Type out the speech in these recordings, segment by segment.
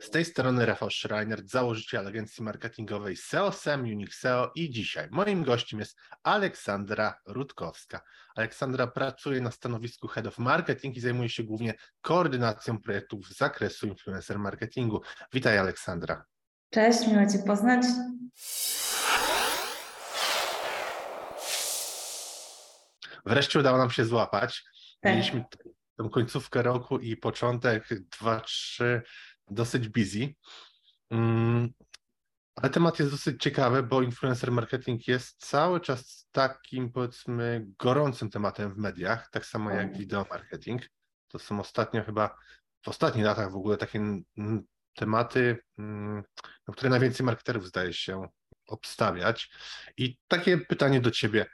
Z tej strony Rafał Schreiner, założyciel agencji marketingowej SEO, SEM, Unix SEO i dzisiaj moim gościem jest Aleksandra Rutkowska. Aleksandra pracuje na stanowisku Head of Marketing i zajmuje się głównie koordynacją projektów z zakresu influencer marketingu. Witaj Aleksandra. Cześć, miło Cię poznać. Wreszcie udało nam się złapać. Tak. Mieliśmy tę końcówkę roku i początek 2-3 dosyć busy. Mm, ale temat jest dosyć ciekawy, bo influencer marketing jest cały czas takim, powiedzmy, gorącym tematem w mediach, tak samo jak wideo marketing. To są ostatnio chyba, w ostatnich latach w ogóle takie tematy, mm, na które najwięcej marketerów zdaje się obstawiać. I takie pytanie do Ciebie.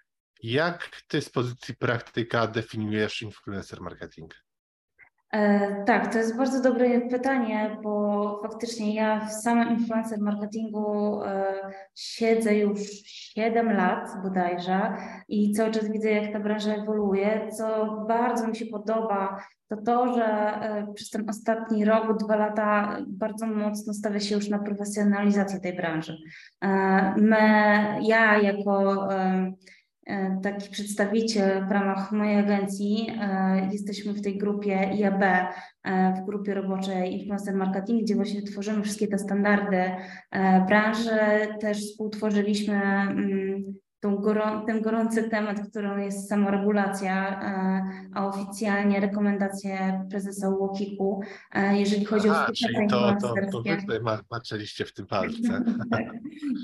Jak Ty z pozycji praktyka definiujesz influencer marketing? E, tak, to jest bardzo dobre pytanie, bo faktycznie ja w samym influencer marketingu e, siedzę już 7 lat bodajże i cały czas widzę, jak ta branża ewoluuje. Co bardzo mi się podoba, to to, że e, przez ten ostatni rok, dwa lata bardzo mocno stawia się już na profesjonalizację tej branży. My, ja jako taki przedstawiciel w ramach mojej agencji. E, Jesteśmy w tej grupie IAB, e, w grupie roboczej Influencer Marketing, gdzie właśnie tworzymy wszystkie te standardy e, branży. Też współtworzyliśmy mm, gorą, ten gorący temat, którą jest samoregulacja, e, a oficjalnie rekomendacje prezesa UOKiK-u, e, jeżeli chodzi o Aha, współpracę czyli to, to, to. Wy tutaj maczeliście w tym palce. Tak,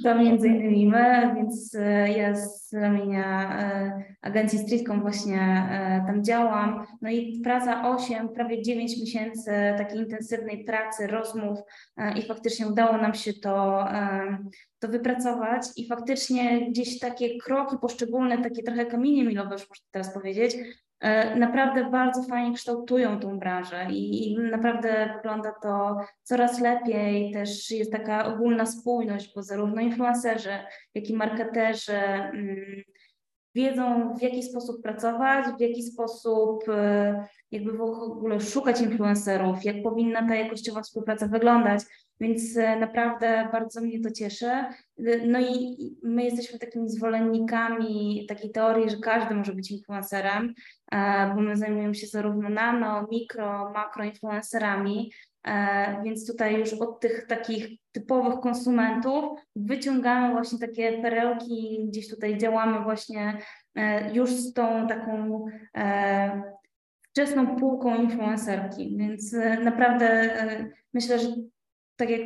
to między innymi my, więc e, ja z ramienia agencji Streetcom właśnie tam działam. No i praca 8, prawie 9 miesięcy takiej intensywnej pracy, rozmów i faktycznie udało nam się to, to wypracować i faktycznie gdzieś takie kroki poszczególne, takie trochę kamienie milowe, już można teraz powiedzieć, e, naprawdę bardzo fajnie kształtują tą branżę i i naprawdę wygląda to coraz lepiej. Też jest taka ogólna spójność, bo zarówno influencerzy, jak i marketerzy mm, wiedzą, w jaki sposób pracować, w jaki sposób e, jakby w ogóle szukać influencerów, jak powinna ta jakościowa współpraca wyglądać. Więc e, naprawdę bardzo mnie to cieszy. E, No i my jesteśmy takimi zwolennikami takiej teorii, że każdy może być influencerem, e, bo my zajmujemy się zarówno nano, mikro, makro influencerami, więc tutaj już od tych takich typowych konsumentów wyciągamy właśnie takie perełki, gdzieś tutaj działamy właśnie już z tą taką wczesną półką influencerki, więc naprawdę myślę, że tak jak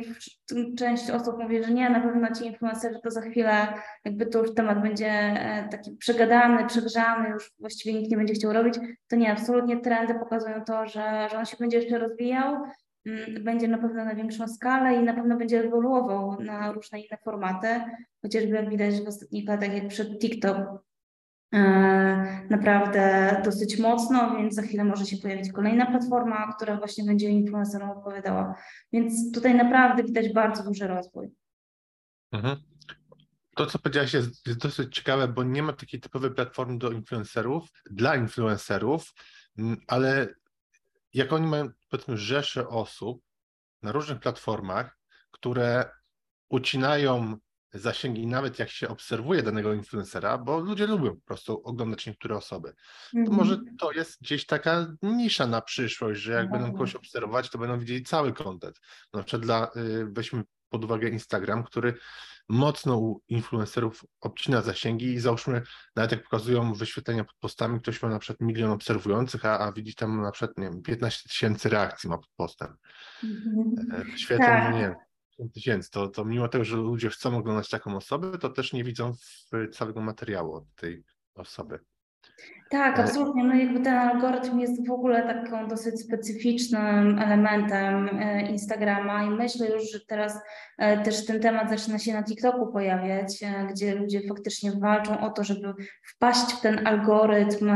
część osób mówi, że nie, na pewno ci influencerzy to za chwilę jakby to już temat będzie e, taki przegadany, przegrzany, już właściwie nikt nie będzie chciał robić, to nie, absolutnie trendy pokazują to, że, że on się będzie jeszcze rozwijał, mm, będzie na pewno na większą skalę i na pewno będzie ewoluował na różne inne formaty, chociażby jak widać w ostatnich latach, jak przed TikTok naprawdę dosyć mocno, więc za chwilę może się pojawić kolejna platforma, która właśnie będzie influencerom odpowiadała. Więc tutaj naprawdę widać bardzo duży rozwój. Mhm. To, co powiedziałaś, jest, jest dosyć ciekawe, bo nie ma takiej typowej platformy do influencerów, dla influencerów, ale jak oni mają, powiedzmy, rzesze osób na różnych platformach, które ucinają zasięgi, nawet jak się obserwuje danego influencera, bo ludzie lubią po prostu oglądać niektóre osoby. To może to jest gdzieś taka nisza na przyszłość, że jak będą Mhm. kogoś obserwować, to będą widzieli cały content. Na przykład dla, y, weźmy pod uwagę Instagram, który mocno u influencerów obcina zasięgi i załóżmy, nawet jak pokazują wyświetlenia pod postami, ktoś ma na przykład milion obserwujących, a, a widzi tam na przykład, nie wiem, 15 tysięcy reakcji ma pod postem. Mhm. E, Wyświetleń, Tak. no nie wiem, 10 tysięcy, to, to mimo tego, że ludzie chcą oglądać taką osobę, to też nie widzą całego materiału od tej osoby. Tak, E, absolutnie. No jakby ten algorytm jest w ogóle taką dosyć specyficznym elementem e, Instagrama i myślę już, że teraz e, też ten temat zaczyna się na TikToku pojawiać, gdzie ludzie faktycznie walczą o to, żeby wpaść w ten algorytm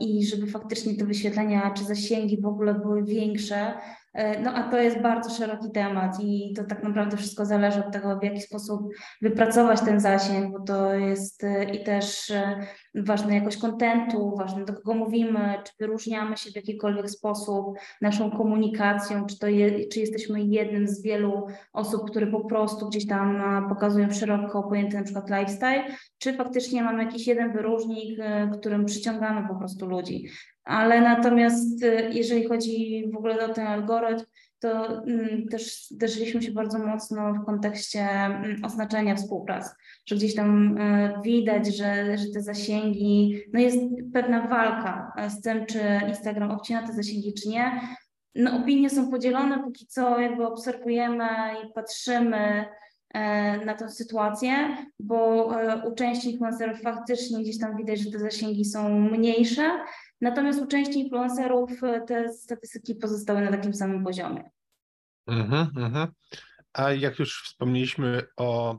i żeby faktycznie te wyświetlenia czy zasięgi w ogóle były większe. E, no a to jest bardzo szeroki temat i to tak naprawdę wszystko zależy od tego, w jaki sposób wypracować ten zasięg, bo to jest e, i też e, ważna jakość kontentu, ważne do kogo mówimy, czy wyróżniamy się w jakikolwiek sposób naszą komunikacją, czy, to je, czy jesteśmy jednym z wielu osób, które po prostu gdzieś tam pokazują szeroko pojęty na przykład lifestyle, czy faktycznie mamy jakiś jeden wyróżnik, którym przyciągamy po prostu ludzi ale natomiast y, jeżeli chodzi w ogóle o ten algorytm, to mm, też zderzyliśmy się bardzo mocno w kontekście mm, oznaczenia współpracy, że gdzieś tam y, widać, że, że te zasięgi, no jest pewna walka z tym, czy Instagram obcina te zasięgi, czy nie. No opinie są podzielone, póki co jakby obserwujemy i patrzymy e, na tę sytuację, bo e, u części influencerów faktycznie gdzieś tam widać, że te zasięgi są mniejsze, Natomiast u części influencerów e, te statystyki pozostały na takim samym poziomie. Mhm, mhm. A jak już wspomnieliśmy o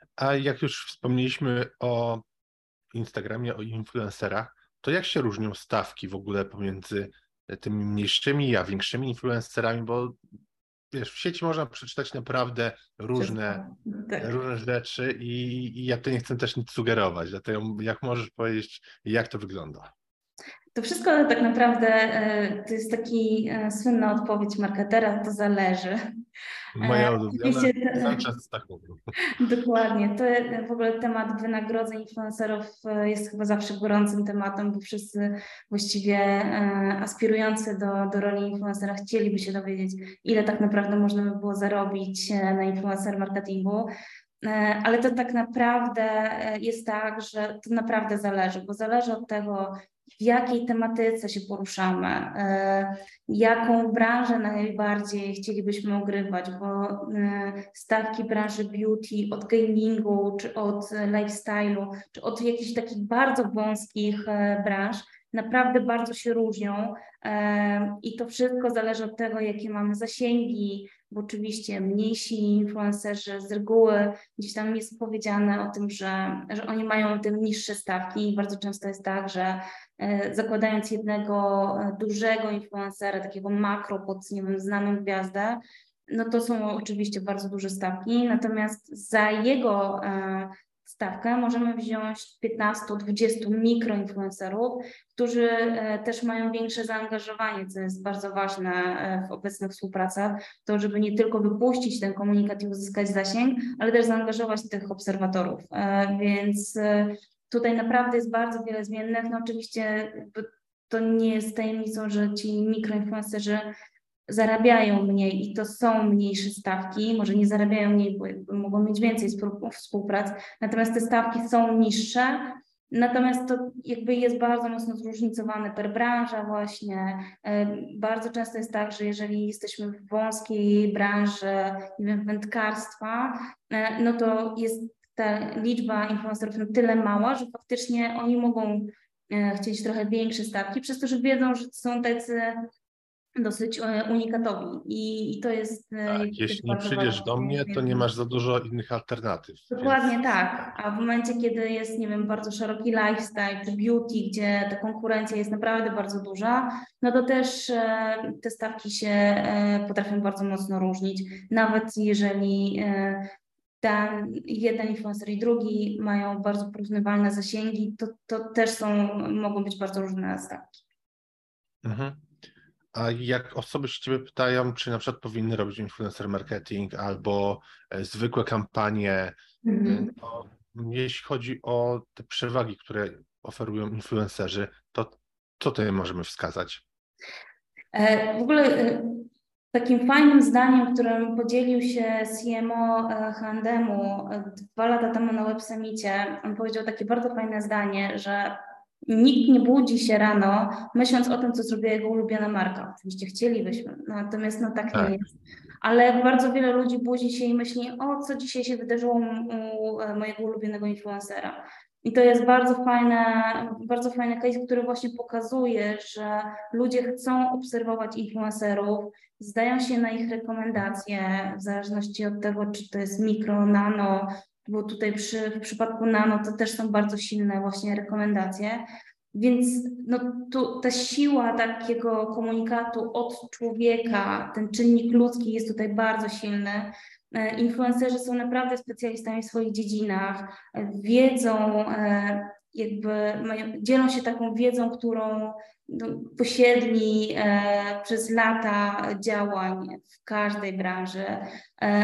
A jak już wspomnieliśmy o Instagramie, o influencerach, to jak się różnią stawki w ogóle pomiędzy tymi mniejszymi a większymi influencerami, bo wiesz, w sieci można przeczytać naprawdę różne, tak. różne rzeczy i, i ja to nie chcę też nic sugerować, dlatego jak możesz powiedzieć, jak to wygląda? To wszystko tak naprawdę e, to jest taki e, słynna odpowiedź marketera, to zależy. Moja e, ulubiona, cały czas Dokładnie. To w ogóle temat wynagrodzeń influencerów jest chyba zawsze gorącym tematem, bo wszyscy właściwie aspirujący do, do roli influencera chcieliby się dowiedzieć, ile tak naprawdę można by było zarobić na influencer marketingu. Ale to tak naprawdę jest tak, że to naprawdę zależy, bo zależy od tego, w jakiej tematyce się poruszamy, e, jaką branżę najbardziej chcielibyśmy ogrywać, bo e, stawki branży beauty od gamingu, czy od lifestyle'u, czy od jakichś takich bardzo wąskich e, branż naprawdę bardzo się różnią i to wszystko zależy od tego, jakie mamy zasięgi, bo oczywiście mniejsi influencerzy z reguły gdzieś tam jest powiedziane o tym, że, że oni mają te niższe stawki i bardzo często jest tak, że e, zakładając jednego e, dużego influencera, takiego makro pod nie wiem, znaną gwiazdę, no to są oczywiście bardzo duże stawki, natomiast za jego e, stawkę możemy wziąć 15-20 mikroinfluencerów, którzy e, też mają większe zaangażowanie, co jest bardzo ważne e, w obecnych współpracach, to żeby nie tylko wypuścić ten komunikat i uzyskać zasięg, ale też zaangażować tych obserwatorów. E, więc tutaj naprawdę jest bardzo wiele zmiennych. No oczywiście to nie jest tajemnicą, że ci mikroinfluencerzy zarabiają mniej i to są mniejsze stawki, może nie zarabiają mniej, bo mogą mieć więcej współprac, natomiast te stawki są niższe, Natomiast to jakby jest bardzo mocno zróżnicowane per branża właśnie. Bardzo często jest tak, że jeżeli jesteśmy w wąskiej branży, nie wiem, wędkarstwa, e, no to jest ta liczba influencerów na tyle mała, że faktycznie oni mogą e, chcieć trochę większe stawki, przez to, że wiedzą, że są tacy dosyć e, unikatowi i, i to jest... Tak, jeśli nie przyjdziesz do mnie, to nie masz za dużo innych alternatyw. Dokładnie więc... tak, a w momencie, kiedy jest, nie wiem, bardzo szeroki lifestyle czy beauty, gdzie ta konkurencja jest naprawdę bardzo duża, no to też e, te stawki się potrafią bardzo mocno różnić, nawet jeżeli ten jeden influencer i drugi mają bardzo porównywalne zasięgi, to, to też są, mogą być bardzo różne stawki. Mhm. A jak osoby się Ciebie pytają, czy na przykład powinny robić influencer marketing albo e, zwykłe kampanie, mm. to jeśli chodzi o te przewagi, które oferują influencerzy, to co tutaj możemy wskazać? E, w ogóle takim fajnym zdaniem, którym podzielił się CMO Handemu dwa lata temu na Web Summicie, on powiedział takie bardzo fajne zdanie, że Nikt nie budzi się rano, myśląc o tym, co zrobiła jego ulubiona marka. Oczywiście chcielibyśmy, natomiast no tak, tak. nie jest. Ale bardzo wiele ludzi budzi się i myśli, o co dzisiaj się wydarzyło u mojego ulubionego influencera. I to jest bardzo fajne, bardzo fajny case, który właśnie pokazuje, że ludzie chcą obserwować influencerów, zdają się na ich rekomendacje, w zależności od tego, czy to jest mikro, nano, bo tutaj przy, w przypadku nano to też są bardzo silne właśnie rekomendacje. Więc no, tu, ta siła takiego komunikatu od człowieka, ten czynnik ludzki jest tutaj bardzo silny. E, influencerzy są naprawdę specjalistami w swoich dziedzinach, wiedzą, e, jakby dzielą się taką wiedzą, którą no, posiedli przez lata działań w każdej branży,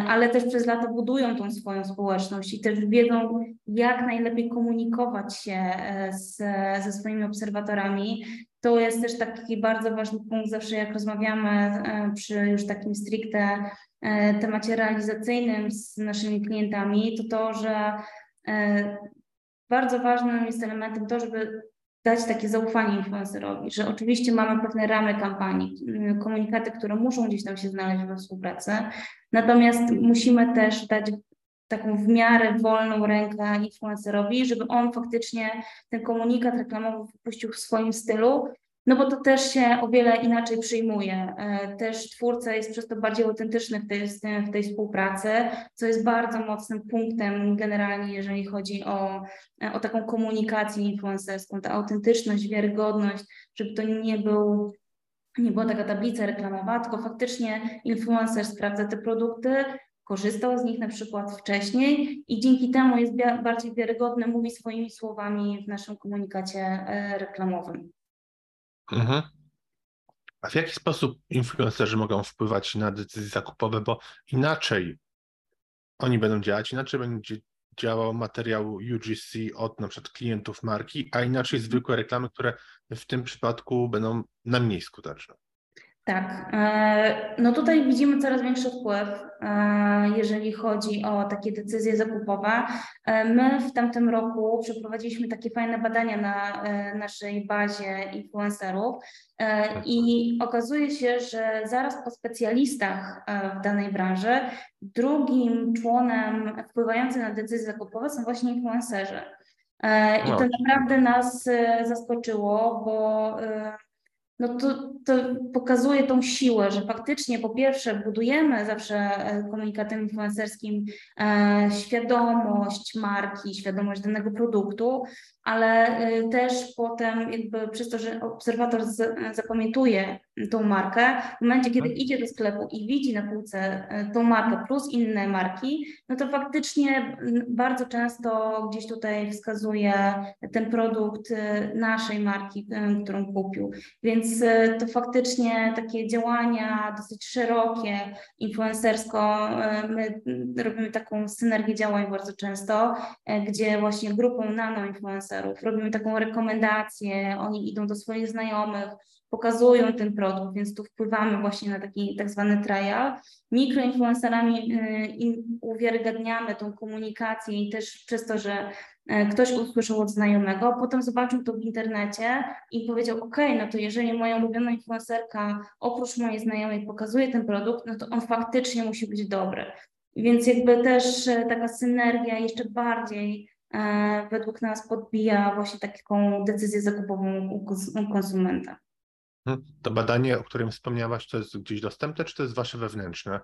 ale też przez lata budują tą swoją społeczność i też wiedzą, jak najlepiej komunikować się z, ze swoimi obserwatorami. To jest też taki bardzo ważny punkt zawsze, jak rozmawiamy przy już takim stricte E, temacie realizacyjnym z naszymi klientami, to to, że e, bardzo ważnym jest elementem to, żeby dać takie zaufanie influencerowi, że oczywiście mamy pewne ramy kampanii, komunikaty, które muszą gdzieś tam się znaleźć we współpracy, natomiast musimy też dać taką w miarę wolną rękę influencerowi, żeby on faktycznie ten komunikat reklamowy wypuścił w swoim stylu, no bo to też się o wiele inaczej przyjmuje. E, też twórca jest przez to bardziej autentyczny w tej, w tej współpracy, co jest bardzo mocnym punktem generalnie, jeżeli chodzi o, o taką komunikację influencerską, ta autentyczność, wiarygodność, żeby to nie był nie była taka tablica reklamowa, tylko faktycznie influencer sprawdza te produkty, korzystał z nich na przykład wcześniej i dzięki temu jest bardziej wiarygodny, mówi swoimi słowami w naszym komunikacie e, reklamowym. Mhm. A w jaki sposób influencerzy mogą wpływać na decyzje zakupowe, bo inaczej oni będą działać, inaczej będzie działał materiał UGC od na przykład klientów marki, a inaczej zwykłe reklamy, które w tym przypadku będą na mniej skuteczne. Tak, e, no tutaj widzimy coraz większy wpływ, e, jeżeli chodzi o takie decyzje zakupowe. E, my w tamtym roku przeprowadziliśmy takie fajne badania na naszej bazie influencerów i okazuje się, że zaraz po specjalistach w danej branży drugim członem wpływającym na decyzje zakupowe są właśnie influencerzy. I to naprawdę nas zaskoczyło, bo no to, to pokazuje tą siłę, że faktycznie po pierwsze budujemy zawsze e, komunikatem influencerskim e, świadomość marki, świadomość danego produktu, ale e, też potem jakby przez to, że obserwator zapamiętuje tą markę, w momencie, kiedy mhm. idzie do sklepu i widzi na półce e, tą markę plus inne marki, no to faktycznie bardzo często gdzieś tutaj wskazuje ten produkt e, naszej marki, którą kupił. Więc to faktycznie takie działania dosyć szerokie, influencersko, my robimy taką synergię działań bardzo często, gdzie właśnie grupą nano robimy taką rekomendację, oni idą do swoich znajomych, pokazują ten produkt, więc tu wpływamy właśnie na taki tak zwany trial. Mikroinfluencerami y, uwiarygadniamy tą komunikację i też przez to, że y, ktoś usłyszał od znajomego, potem zobaczył to w internecie i powiedział, ok, no to jeżeli moja ulubiona influencerka oprócz mojej znajomej pokazuje ten produkt, no to on faktycznie musi być dobry. Więc jakby też y, taka synergia jeszcze bardziej E, według nas podbija właśnie taką decyzję zakupową u konsumenta. Hmm, to badanie, o którym wspomniałaś, to jest gdzieś dostępne, czy to jest wasze wewnętrzne?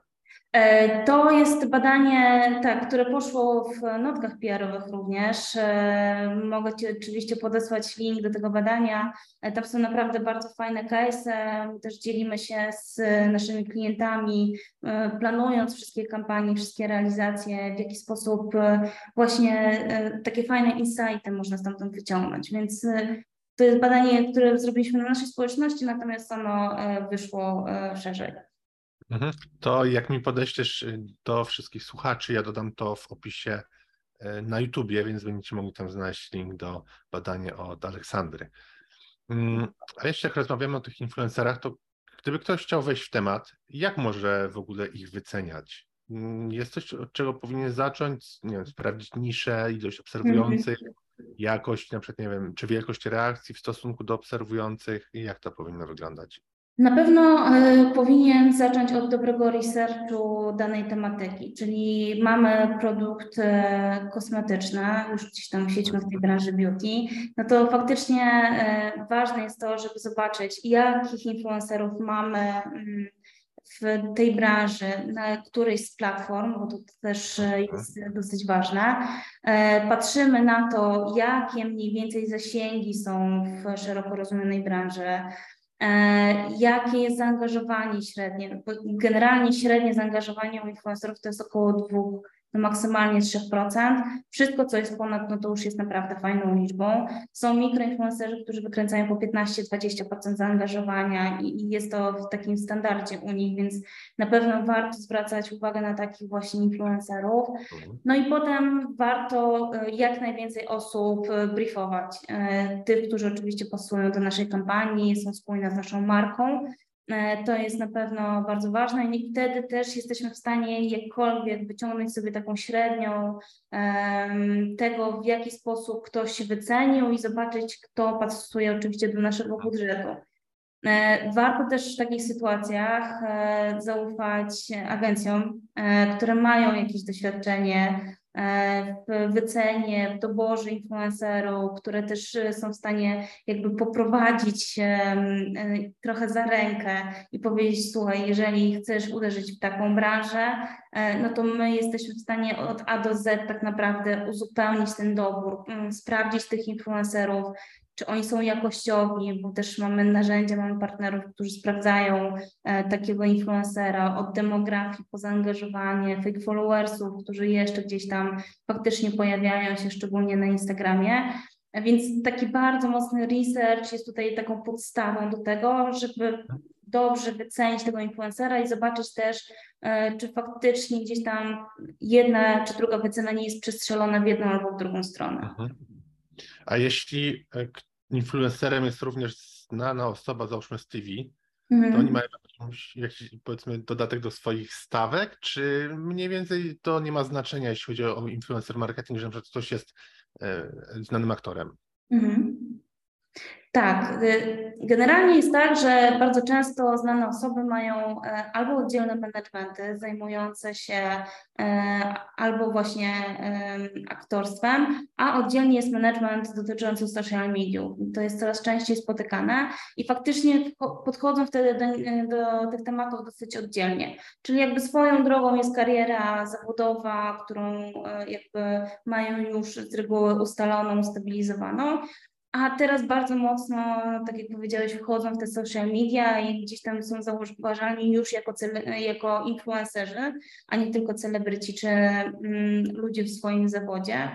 E, to jest badanie, tak, które poszło w notkach PR-owych również. E, mogę Ci oczywiście podesłać link do tego badania. E, tam są naprawdę bardzo fajne case. Też dzielimy się z naszymi klientami, planując wszystkie kampanie, wszystkie realizacje, w jaki sposób właśnie takie fajne insighty można stamtąd wyciągnąć. Więc to jest badanie, które zrobiliśmy na naszej społeczności, natomiast ono wyszło szerzej. Mhm. To jak mi podeślesz y, do wszystkich słuchaczy, ja dodam to w opisie y, na YouTubie, więc będziecie mogli tam znaleźć link do badania od Aleksandry. Mm, a jeszcze jak rozmawiamy o tych influencerach, to gdyby ktoś chciał wejść w temat, jak może w ogóle ich wyceniać? Mm, jest coś, od czego powinien zacząć? Nie wiem, sprawdzić niszę, ilość obserwujących, jakość, na przykład, nie wiem, czy wielkość reakcji w stosunku do obserwujących i jak to powinno wyglądać? Na pewno y, powinien zacząć od dobrego researchu danej tematyki, czyli mamy produkt y, kosmetyczny, już gdzieś tam siedźmy w tej branży beauty, no to faktycznie y, ważne jest to, żeby zobaczyć, jakich influencerów mamy mm, w tej branży, na którejś z platform, bo to też jest dosyć ważne. Patrzymy na to, jakie mniej więcej zasięgi są w szeroko rozumianej branży, E, jakie jest zaangażowanie średnie? Generalnie średnie zaangażowanie u influencerów to jest około 2 no maksymalnie 3%. Wszystko, co jest ponad, no to już jest naprawdę fajną liczbą. Są mikroinfluencerzy, którzy wykręcają po 15-20% zaangażowania i jest to w takim standardzie u nich, więc na pewno warto zwracać uwagę na takich właśnie influencerów. Mhm. No i potem warto e, jak najwięcej osób e, briefować. E, tych, którzy oczywiście pasują do naszej kampanii, są spójne z naszą marką, to jest na pewno bardzo ważne i wtedy też jesteśmy w stanie jakkolwiek wyciągnąć sobie taką średnią tego, w jaki sposób ktoś się wycenił i zobaczyć, kto pasuje oczywiście do naszego budżetu. E, warto też w takich sytuacjach e, zaufać agencjom, które mają jakieś doświadczenie E, w wycenie, w doborze influencerów, które też e, są w stanie jakby poprowadzić e, trochę za rękę i powiedzieć, słuchaj, jeżeli chcesz uderzyć w taką branżę, no to my jesteśmy w stanie od A do Z tak naprawdę uzupełnić ten dobór, sprawdzić tych influencerów, czy oni są jakościowi, bo też mamy narzędzia, mamy partnerów, którzy sprawdzają e, takiego influencera od demografii po zaangażowanie, fake followersów, którzy jeszcze gdzieś tam faktycznie pojawiają się, szczególnie na Instagramie. Więc taki bardzo mocny research jest tutaj taką podstawą do tego, żeby dobrze wycenić tego influencera i zobaczyć też, e, czy faktycznie gdzieś tam jedna czy druga wycena nie jest przestrzelona w jedną albo w drugą stronę. Mhm. A jeśli e, influencerem jest również znana osoba, załóżmy z TV, to oni mhm. mają jakąś, jakiś, powiedzmy, dodatek do swoich stawek, czy mniej więcej to nie ma znaczenia, jeśli chodzi o influencer marketing, że na przykład ktoś jest e, znanym aktorem? Mhm. Tak, y, generalnie jest tak, że bardzo często znane osoby mają e, albo oddzielne managementy zajmujące się e, albo właśnie aktorstwem, a oddzielnie jest management dotyczący social mediów. To jest coraz częściej spotykane i faktycznie podchodzą wtedy do, do tych tematów dosyć oddzielnie. Czyli jakby swoją drogą jest kariera zawodowa, którą e, jakby mają już z reguły ustaloną, ustabilizowaną, a teraz bardzo mocno, tak jak powiedziałeś, wchodzą w te social media i gdzieś tam są zauważalni już jako, cele, jako influencerzy, a nie tylko celebryci czy mm, ludzie w swoim zawodzie.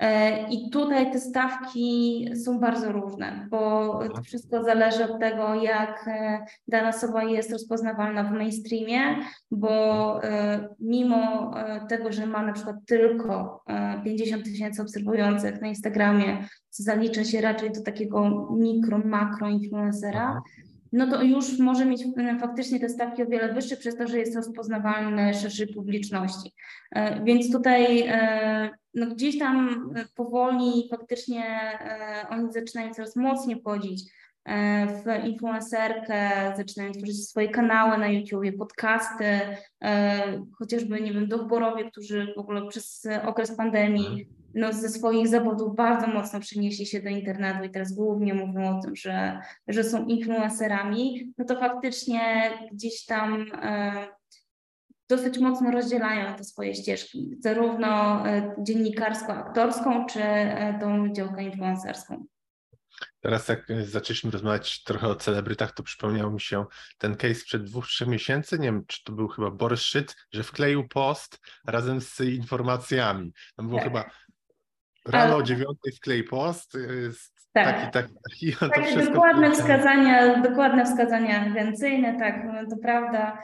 E, I tutaj te stawki są bardzo różne, bo to mhm. wszystko zależy od tego, jak e, dana osoba jest rozpoznawalna w mainstreamie, bo e, mimo tego, że ma na przykład tylko 50 tysięcy obserwujących na Instagramie, co zalicza się raczej do takiego mikro, makro influencera, mhm no to już może mieć faktycznie te stawki o wiele wyższe przez to, że jest rozpoznawalny szerszej publiczności. E, więc tutaj e, no gdzieś tam powoli faktycznie e, oni zaczynają coraz mocniej wchodzić w influencerkę, zaczynają tworzyć swoje kanały na YouTubie, podcasty, chociażby, nie wiem, dochborowie, którzy w ogóle przez okres pandemii mhm no, ze swoich zawodów bardzo mocno przenieśli się do internetu i teraz głównie mówią o tym, że, że są influencerami, no to faktycznie gdzieś tam e, dosyć mocno rozdzielają te swoje ścieżki, zarówno e, dziennikarsko-aktorską, czy e, tą działkę influencerską. Teraz jak zaczęliśmy rozmawiać trochę o celebrytach, to przypomniał mi się ten case sprzed dwóch, trzech miesięcy, nie wiem, czy to był chyba Borys Szyc, że wkleił post razem z informacjami. Tam było tak. chyba Rano o dziewiątej wklej post, jest tak. taki, taki, taki. Tak, dokładne wskazania, dokładne wskazania agencyjne, tak, no to prawda.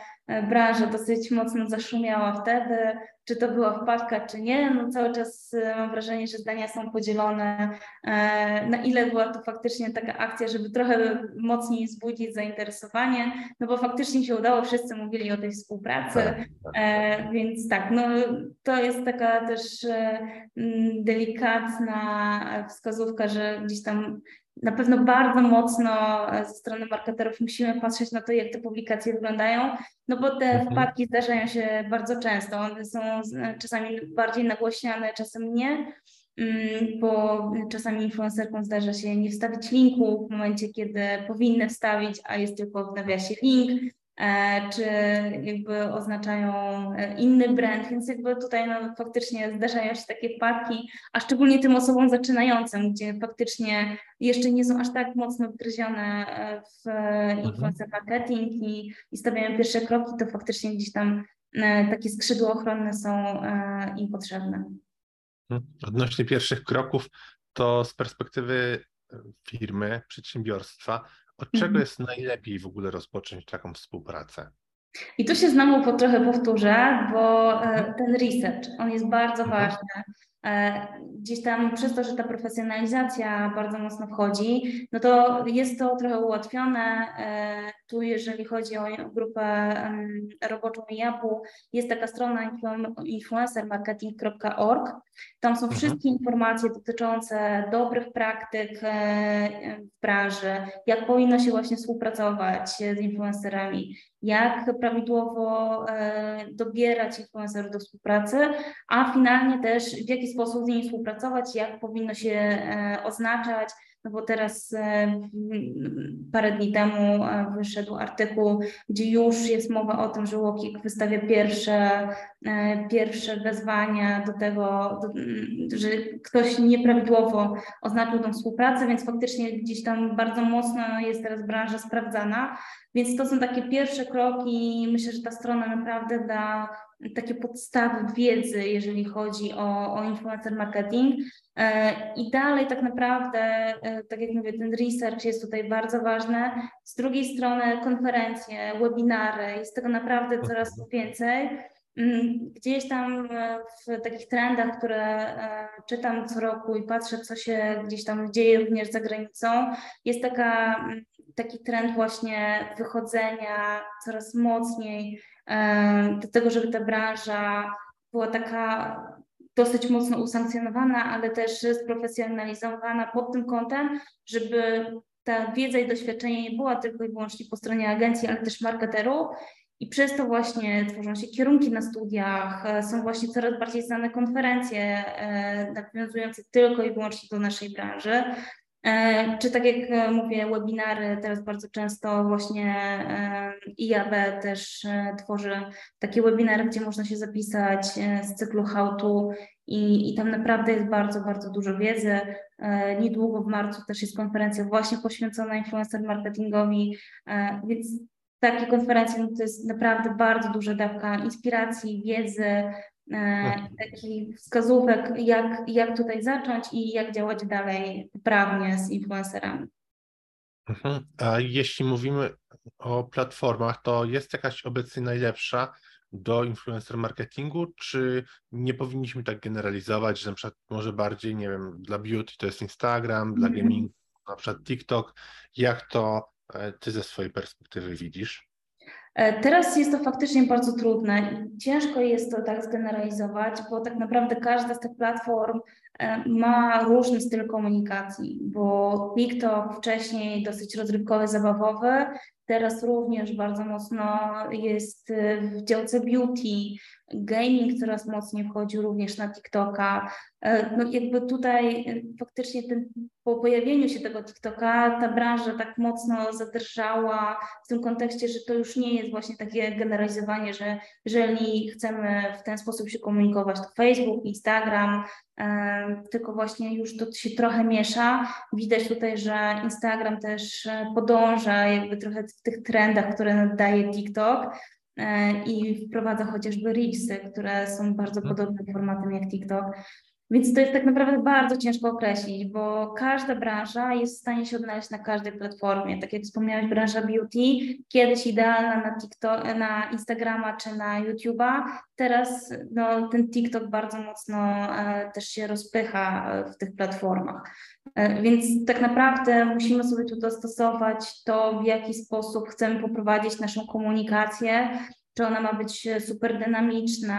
Branża dosyć mocno zaszumiała wtedy. Czy to była wpadka, czy nie, no cały czas mam wrażenie, że zdania są podzielone, na ile była to faktycznie taka akcja, żeby trochę mocniej wzbudzić zainteresowanie, no bo faktycznie się udało, wszyscy mówili o tej współpracy, tak, tak, tak. więc tak, no to jest taka też delikatna wskazówka, że gdzieś tam na pewno bardzo mocno e, ze strony marketerów musimy patrzeć na to, jak te publikacje wyglądają, no bo te mhm. wpadki zdarzają się bardzo często. One są czasami bardziej nagłośniane, czasem nie, mm, bo czasami influencerkom zdarza się nie wstawić linku w momencie, kiedy powinny wstawić, a jest tylko w nawiasie link. E, czy jakby oznaczają e, inny brand, więc jakby tutaj no, faktycznie zdarzają się takie wpadki, a szczególnie tym osobom zaczynającym, gdzie faktycznie jeszcze nie są aż tak mocno wgryzione e, w mhm. influencer marketing i, i stawiają pierwsze kroki, to faktycznie gdzieś tam takie skrzydła ochronne są im potrzebne. Mhm. Odnośnie pierwszych kroków, to z perspektywy firmy, przedsiębiorstwa, od czego mhm. jest najlepiej w ogóle rozpocząć taką współpracę? I tu się znowu po trochę powtórzę, bo e, mhm. ten research, on jest bardzo mhm. ważny. E, gdzieś tam przez to, że ta profesjonalizacja bardzo mocno wchodzi, no to jest to trochę ułatwione. E, tu, jeżeli chodzi o grupę roboczą Jabu, jest taka strona influencermarketing.org. Tam są mhm. wszystkie informacje dotyczące dobrych praktyk e, w branży, jak powinno się właśnie współpracować z influencerami, jak prawidłowo dobierać influencerów do współpracy, a finalnie też w jaki sposób z nimi współpracować, jak powinno się e, oznaczać, no bo teraz e, parę dni temu e, wyszedł artykuł, gdzie już jest mowa o tym, że Łokik wystawia pierwsze, pierwsze wezwania do tego, że ktoś nieprawidłowo oznaczył tą współpracę, więc faktycznie gdzieś tam bardzo mocno jest teraz branża sprawdzana. Więc to są takie pierwsze kroki. Myślę, że ta strona naprawdę da takie podstawy wiedzy, jeżeli chodzi o, o influencer marketing. E, I dalej tak naprawdę, e, tak jak mówię, ten research jest tutaj bardzo ważny. Z drugiej strony konferencje, webinary, jest tego naprawdę coraz więcej. Mm, gdzieś tam e, w takich trendach, które czytam co roku i patrzę, co się gdzieś tam dzieje również za granicą, jest taka, mm, taki trend właśnie wychodzenia coraz mocniej do tego, żeby ta branża była taka dosyć mocno usankcjonowana, ale też sprofesjonalizowana pod tym kątem, żeby ta wiedza i doświadczenie nie była tylko i wyłącznie po stronie agencji, ale też marketerów. I przez to właśnie tworzą się kierunki na studiach, e, są właśnie coraz bardziej znane konferencje e, nawiązujące tylko i wyłącznie do naszej branży. E, czy tak jak e, mówię, webinary teraz bardzo często właśnie e, IAB też tworzy takie webinary, gdzie można się zapisać z cyklu how to i, i tam naprawdę jest bardzo, bardzo dużo wiedzy. Niedługo w marcu też jest konferencja właśnie poświęcona influencer marketingowi, więc takie konferencje no to jest naprawdę bardzo duża dawka inspiracji, wiedzy, takich wskazówek, jak, jak tutaj zacząć i jak działać dalej prawnie z influencerami. Mhm. A jeśli mówimy o platformach, to jest jakaś obecnie najlepsza do influencer marketingu, czy nie powinniśmy tak generalizować, że na przykład może bardziej, nie wiem, dla beauty to jest Instagram, dla mhm. gaming na przykład TikTok. Jak to e, ty ze swojej perspektywy widzisz? E, teraz jest to faktycznie bardzo trudne i ciężko jest to tak zgeneralizować, bo tak naprawdę każda z tych platform e, ma różny styl komunikacji, bo TikTok wcześniej dosyć rozrywkowy, zabawowy, teraz również bardzo mocno jest w działce beauty, gaming coraz mocniej wchodzi również na TikToka. E, no jakby tutaj faktycznie ten, po pojawieniu się tego TikToka ta branża tak mocno zadrżała w tym kontekście, że to już nie jest właśnie takie generalizowanie, że jeżeli chcemy w ten sposób się komunikować, to Facebook, Instagram, tylko właśnie już to się trochę miesza. Widać tutaj, że Instagram też podąża jakby trochę w tych trendach, które daje TikTok e, i wprowadza chociażby Reelsy, które są bardzo mhm. podobnym formatem jak TikTok. Więc to jest tak naprawdę bardzo ciężko określić, bo każda branża jest w stanie się odnaleźć na każdej platformie. Tak jak wspomniałeś, branża beauty, kiedyś idealna na, TikTok, na Instagrama czy na YouTube'a, teraz no, ten TikTok bardzo mocno e, też się rozpycha e, w tych platformach. E, więc tak naprawdę musimy sobie tu dostosować to, w jaki sposób chcemy poprowadzić naszą komunikację, czy ona ma być super dynamiczna,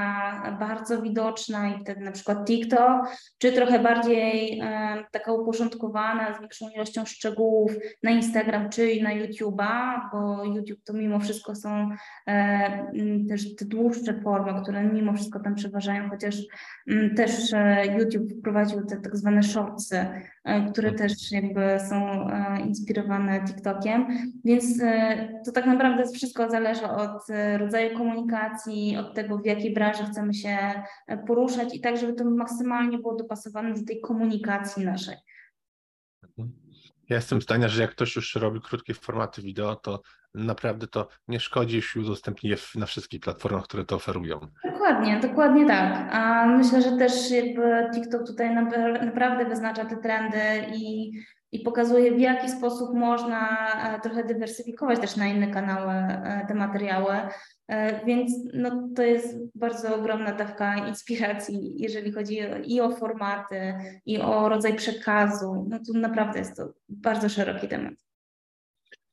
bardzo widoczna i wtedy na przykład TikTok, czy trochę bardziej e, taka uporządkowana, z większą ilością szczegółów na Instagram czy na YouTube'a, bo YouTube to mimo wszystko są e, też te dłuższe formy, które mimo wszystko tam przeważają, chociaż m, też e, YouTube wprowadził te tak zwane shortsy, e, które też jakby są e, inspirowane TikTokiem, więc e, to tak naprawdę wszystko zależy od rodzaju komunikacji, od tego, w jakiej branży chcemy się e, poruszać i tak, żeby to maksymalnie było dopasowane do tej komunikacji naszej. Ja jestem zdania, że jak ktoś już robi krótkie formaty wideo, to naprawdę to nie szkodzi, jeśli udostępni je na wszystkich platformach, które to oferują. Dokładnie, dokładnie tak. A myślę, że też jakby TikTok tutaj naprawdę wyznacza te trendy i i pokazuje, w jaki sposób można e, trochę dywersyfikować też na inne kanały e, te materiały. E, więc no, to jest bardzo ogromna dawka inspiracji, jeżeli chodzi i o formaty, i o rodzaj przekazu. No to naprawdę jest to bardzo szeroki temat.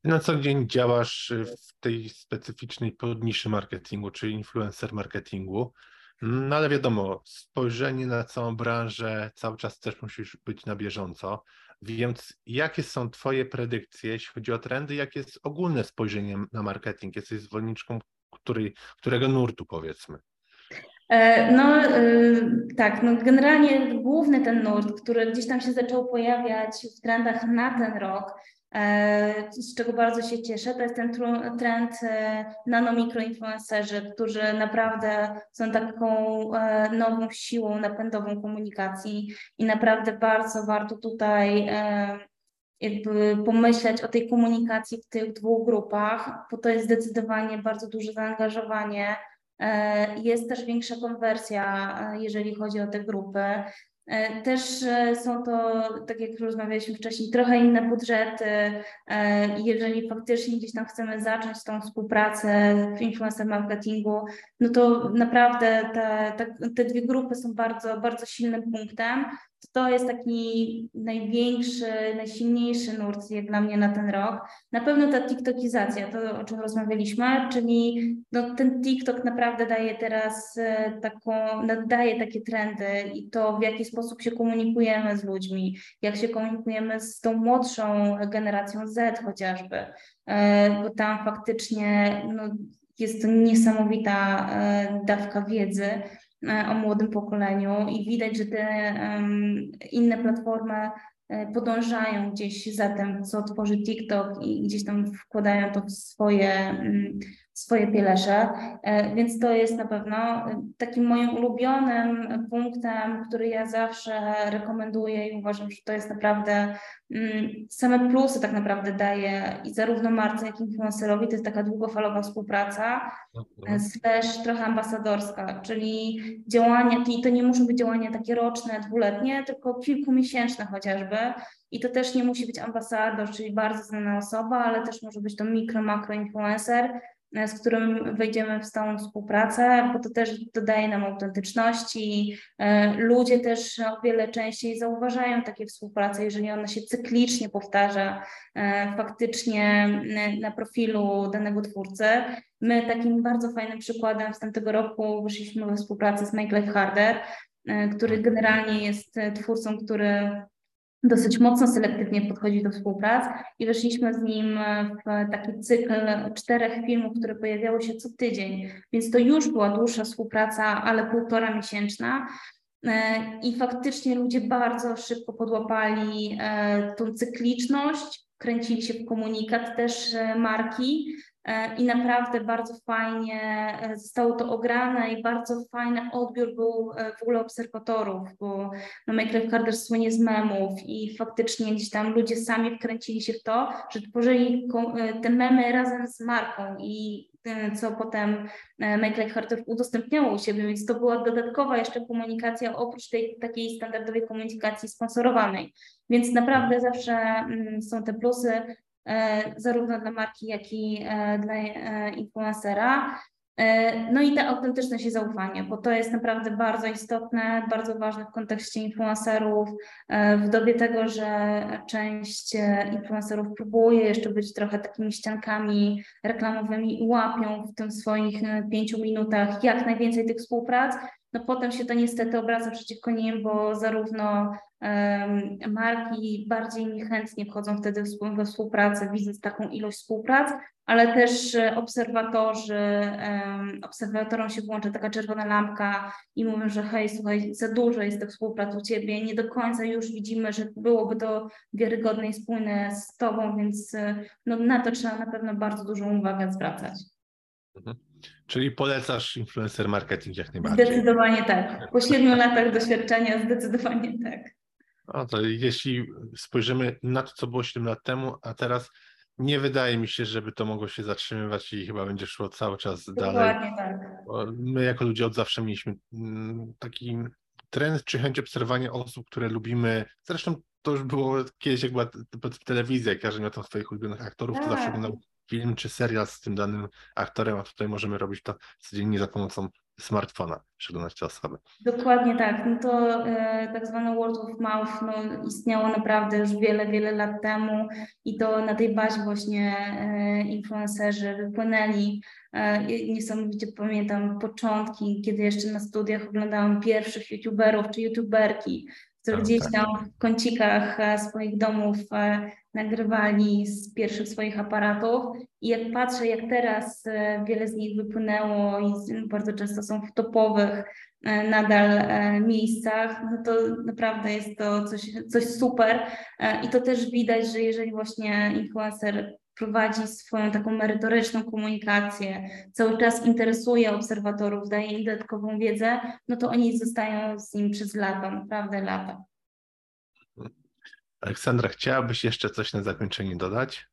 Na co dzień działasz w tej specyficznej podniszy marketingu, czy influencer marketingu. No ale wiadomo, spojrzenie na całą branżę cały czas też musisz być na bieżąco. Więc jakie są Twoje predykcje, jeśli chodzi o trendy? Jakie jest ogólne spojrzenie na marketing? Jesteś zwolenniczką której, którego nurtu powiedzmy? E, no y, tak, no generalnie główny ten nurt, który gdzieś tam się zaczął pojawiać w trendach na ten rok, z czego bardzo się cieszę, to jest ten trend e, nano-mikroinfluencerzy, którzy naprawdę są taką nową siłą napędową komunikacji i naprawdę bardzo warto tutaj jakby pomyśleć o tej komunikacji w tych dwóch grupach, bo to jest zdecydowanie bardzo duże zaangażowanie. E, jest też większa konwersja, e, jeżeli chodzi o te grupy. E, też są to, tak jak rozmawialiśmy wcześniej, trochę inne budżety. Jeżeli faktycznie gdzieś tam chcemy zacząć tą współpracę w influencer marketingu, no to naprawdę te, te dwie grupy są bardzo, bardzo silnym punktem to jest taki największy, najsilniejszy nurt jak dla mnie na ten rok. Na pewno ta TikTokizacja, to o czym rozmawialiśmy, czyli no, ten TikTok naprawdę daje teraz e, taką, daje takie trendy i to w jaki sposób się komunikujemy z ludźmi, jak się komunikujemy z tą młodszą generacją Z chociażby, e, bo tam faktycznie no, jest to niesamowita e, dawka wiedzy o młodym pokoleniu i widać, że te inne platformy e, podążają gdzieś za tym, co tworzy TikTok i gdzieś tam wkładają to w swoje mm, swoje pielesze, e, więc to jest na pewno takim moim ulubionym punktem, który ja zawsze rekomenduję i uważam, że to jest naprawdę mm, same plusy tak naprawdę daje i zarówno marce, jak i influencerowi, to jest taka długofalowa współpraca, mhm. slash trochę ambasadorska, czyli działania, i to nie muszą być działania takie roczne, dwuletnie, tylko kilkumiesięczne chociażby, i to też nie musi być ambasador, czyli bardzo znana osoba, ale też może być to mikro, makro influencer, E, z którym wejdziemy w stałą współpracę, bo to też dodaje nam autentyczności. E, ludzie też o wiele częściej zauważają takie współprace, jeżeli ona się cyklicznie powtarza e, faktycznie na profilu danego twórcy. My takim bardzo fajnym przykładem z tamtego roku wyszliśmy we współpracy z Make Life Harder, który generalnie jest twórcą, który dosyć mocno selektywnie podchodzi do współprac i weszliśmy z nim w taki cykl czterech filmów, które pojawiały się co tydzień, więc to już była dłuższa współpraca, ale półtora miesięczna. E, I faktycznie ludzie bardzo szybko podłapali e, tą cykliczność, kręcili się w komunikat też e, marki, E, i naprawdę bardzo fajnie e, zostało to ograne i bardzo fajny odbiór był e, w ogóle obserwatorów, bo no Carter słynie z memów i faktycznie gdzieś tam ludzie sami wkręcili się w to, że tworzyli te memy razem z marką i co potem Like Heart udostępniało u siebie, więc to była dodatkowa jeszcze komunikacja oprócz tej takiej standardowej komunikacji sponsorowanej. Więc naprawdę zawsze mm, są te plusy zarówno dla marki, jak i dla influencera. E, no i ta autentyczność i zaufanie, bo to jest naprawdę bardzo istotne, bardzo ważne w kontekście influencerów, e, w dobie tego, że część e, influencerów próbuje jeszcze być trochę takimi ściankami reklamowymi i łapią w tym swoich pięciu minutach jak najwięcej tych współprac, no potem się to niestety obraca przeciwko nim, bo zarówno marki bardziej niechętnie wchodzą wtedy we współpracę, widząc taką ilość współprac, ale też e, obserwatorzy, obserwatorom się włącza taka czerwona lampka i mówią, że hej, słuchaj, za dużo jest tych współprac u Ciebie, nie do końca już widzimy, że byłoby to wiarygodne i spójne z Tobą, więc e, no, na to trzeba na pewno bardzo dużą uwagę zwracać. Mhm. Czyli polecasz influencer marketing jak najbardziej? Zdecydowanie tak. Po siedmiu latach doświadczenia zdecydowanie tak. No to jeśli spojrzymy na to, co było 7 lat temu, a teraz nie wydaje mi się, żeby to mogło się zatrzymywać i chyba będzie szło cały czas Dokładnie dalej. tak. My jako ludzie od zawsze mieliśmy mm, taki trend czy chęć obserwowania osób, które lubimy. Zresztą to już było kiedyś, jak była telewizja, jak każdy miał tam swoich ulubionych aktorów, tak. to zawsze oglądał film czy serial z tym danym aktorem, a tutaj możemy robić to codziennie za pomocą smartfona, przeglądać te osoby. Dokładnie tak. No to e, tak zwane word of mouth no, istniało naprawdę już wiele, wiele lat temu i to na tej bazie właśnie e, influencerzy wypłynęli. E, niesamowicie pamiętam początki, kiedy jeszcze na studiach oglądałam pierwszych youtuberów czy youtuberki, które gdzieś tak. tam w kącikach e, swoich domów e, nagrywali z pierwszych swoich aparatów. I jak patrzę, jak teraz e, wiele z nich wypłynęło i bardzo często są w topowych nadal miejscach, no to naprawdę jest to coś, coś super. I to też widać, że jeżeli właśnie influencer prowadzi swoją taką merytoryczną komunikację, cały czas interesuje obserwatorów, daje im dodatkową wiedzę, no to oni zostają z nim przez lata, naprawdę lata. Aleksandra, chciałabyś jeszcze coś na zakończenie dodać?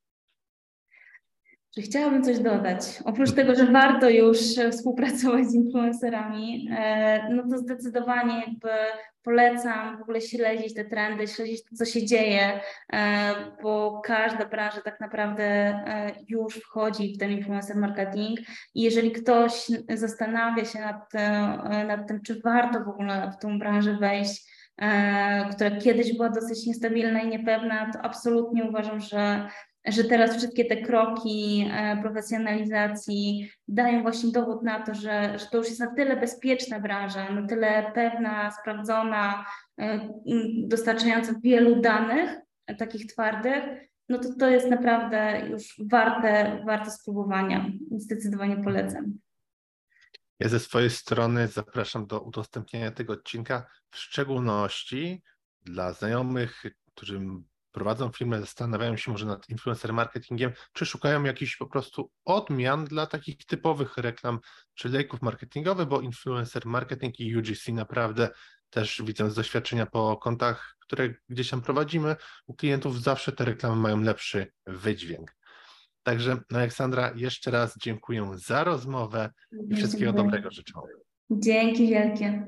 Czy chciałabym coś dodać? Oprócz tego, że warto już współpracować z influencerami, e, no to zdecydowanie jakby polecam w ogóle śledzić te trendy, śledzić to, co się dzieje, e, bo każda branża tak naprawdę e, już wchodzi w ten influencer marketing i jeżeli ktoś zastanawia się nad, nad tym, czy warto w ogóle w tą branżę wejść, która kiedyś była dosyć niestabilna i niepewna, to absolutnie uważam, że że teraz wszystkie te kroki e, profesjonalizacji dają właśnie dowód na to, że, że to już jest na tyle bezpieczna branża, na tyle pewna, sprawdzona, e, dostarczająca wielu danych, e, takich twardych, no to to jest naprawdę już warte, warte spróbowania. Zdecydowanie polecam. Ja ze swojej strony zapraszam do udostępnienia tego odcinka, w szczególności dla znajomych, którzy prowadzą firmę, zastanawiają się może nad influencer marketingiem, czy szukają jakichś po prostu odmian dla takich typowych reklam czy lejków marketingowych, bo influencer marketing i UGC naprawdę też widzę z doświadczenia po kontach, które gdzieś tam prowadzimy, u klientów zawsze te reklamy mają lepszy wydźwięk. Także no Aleksandra, jeszcze raz dziękuję za rozmowę i wszystkiego dobrego życzę. Dzięki wielkie.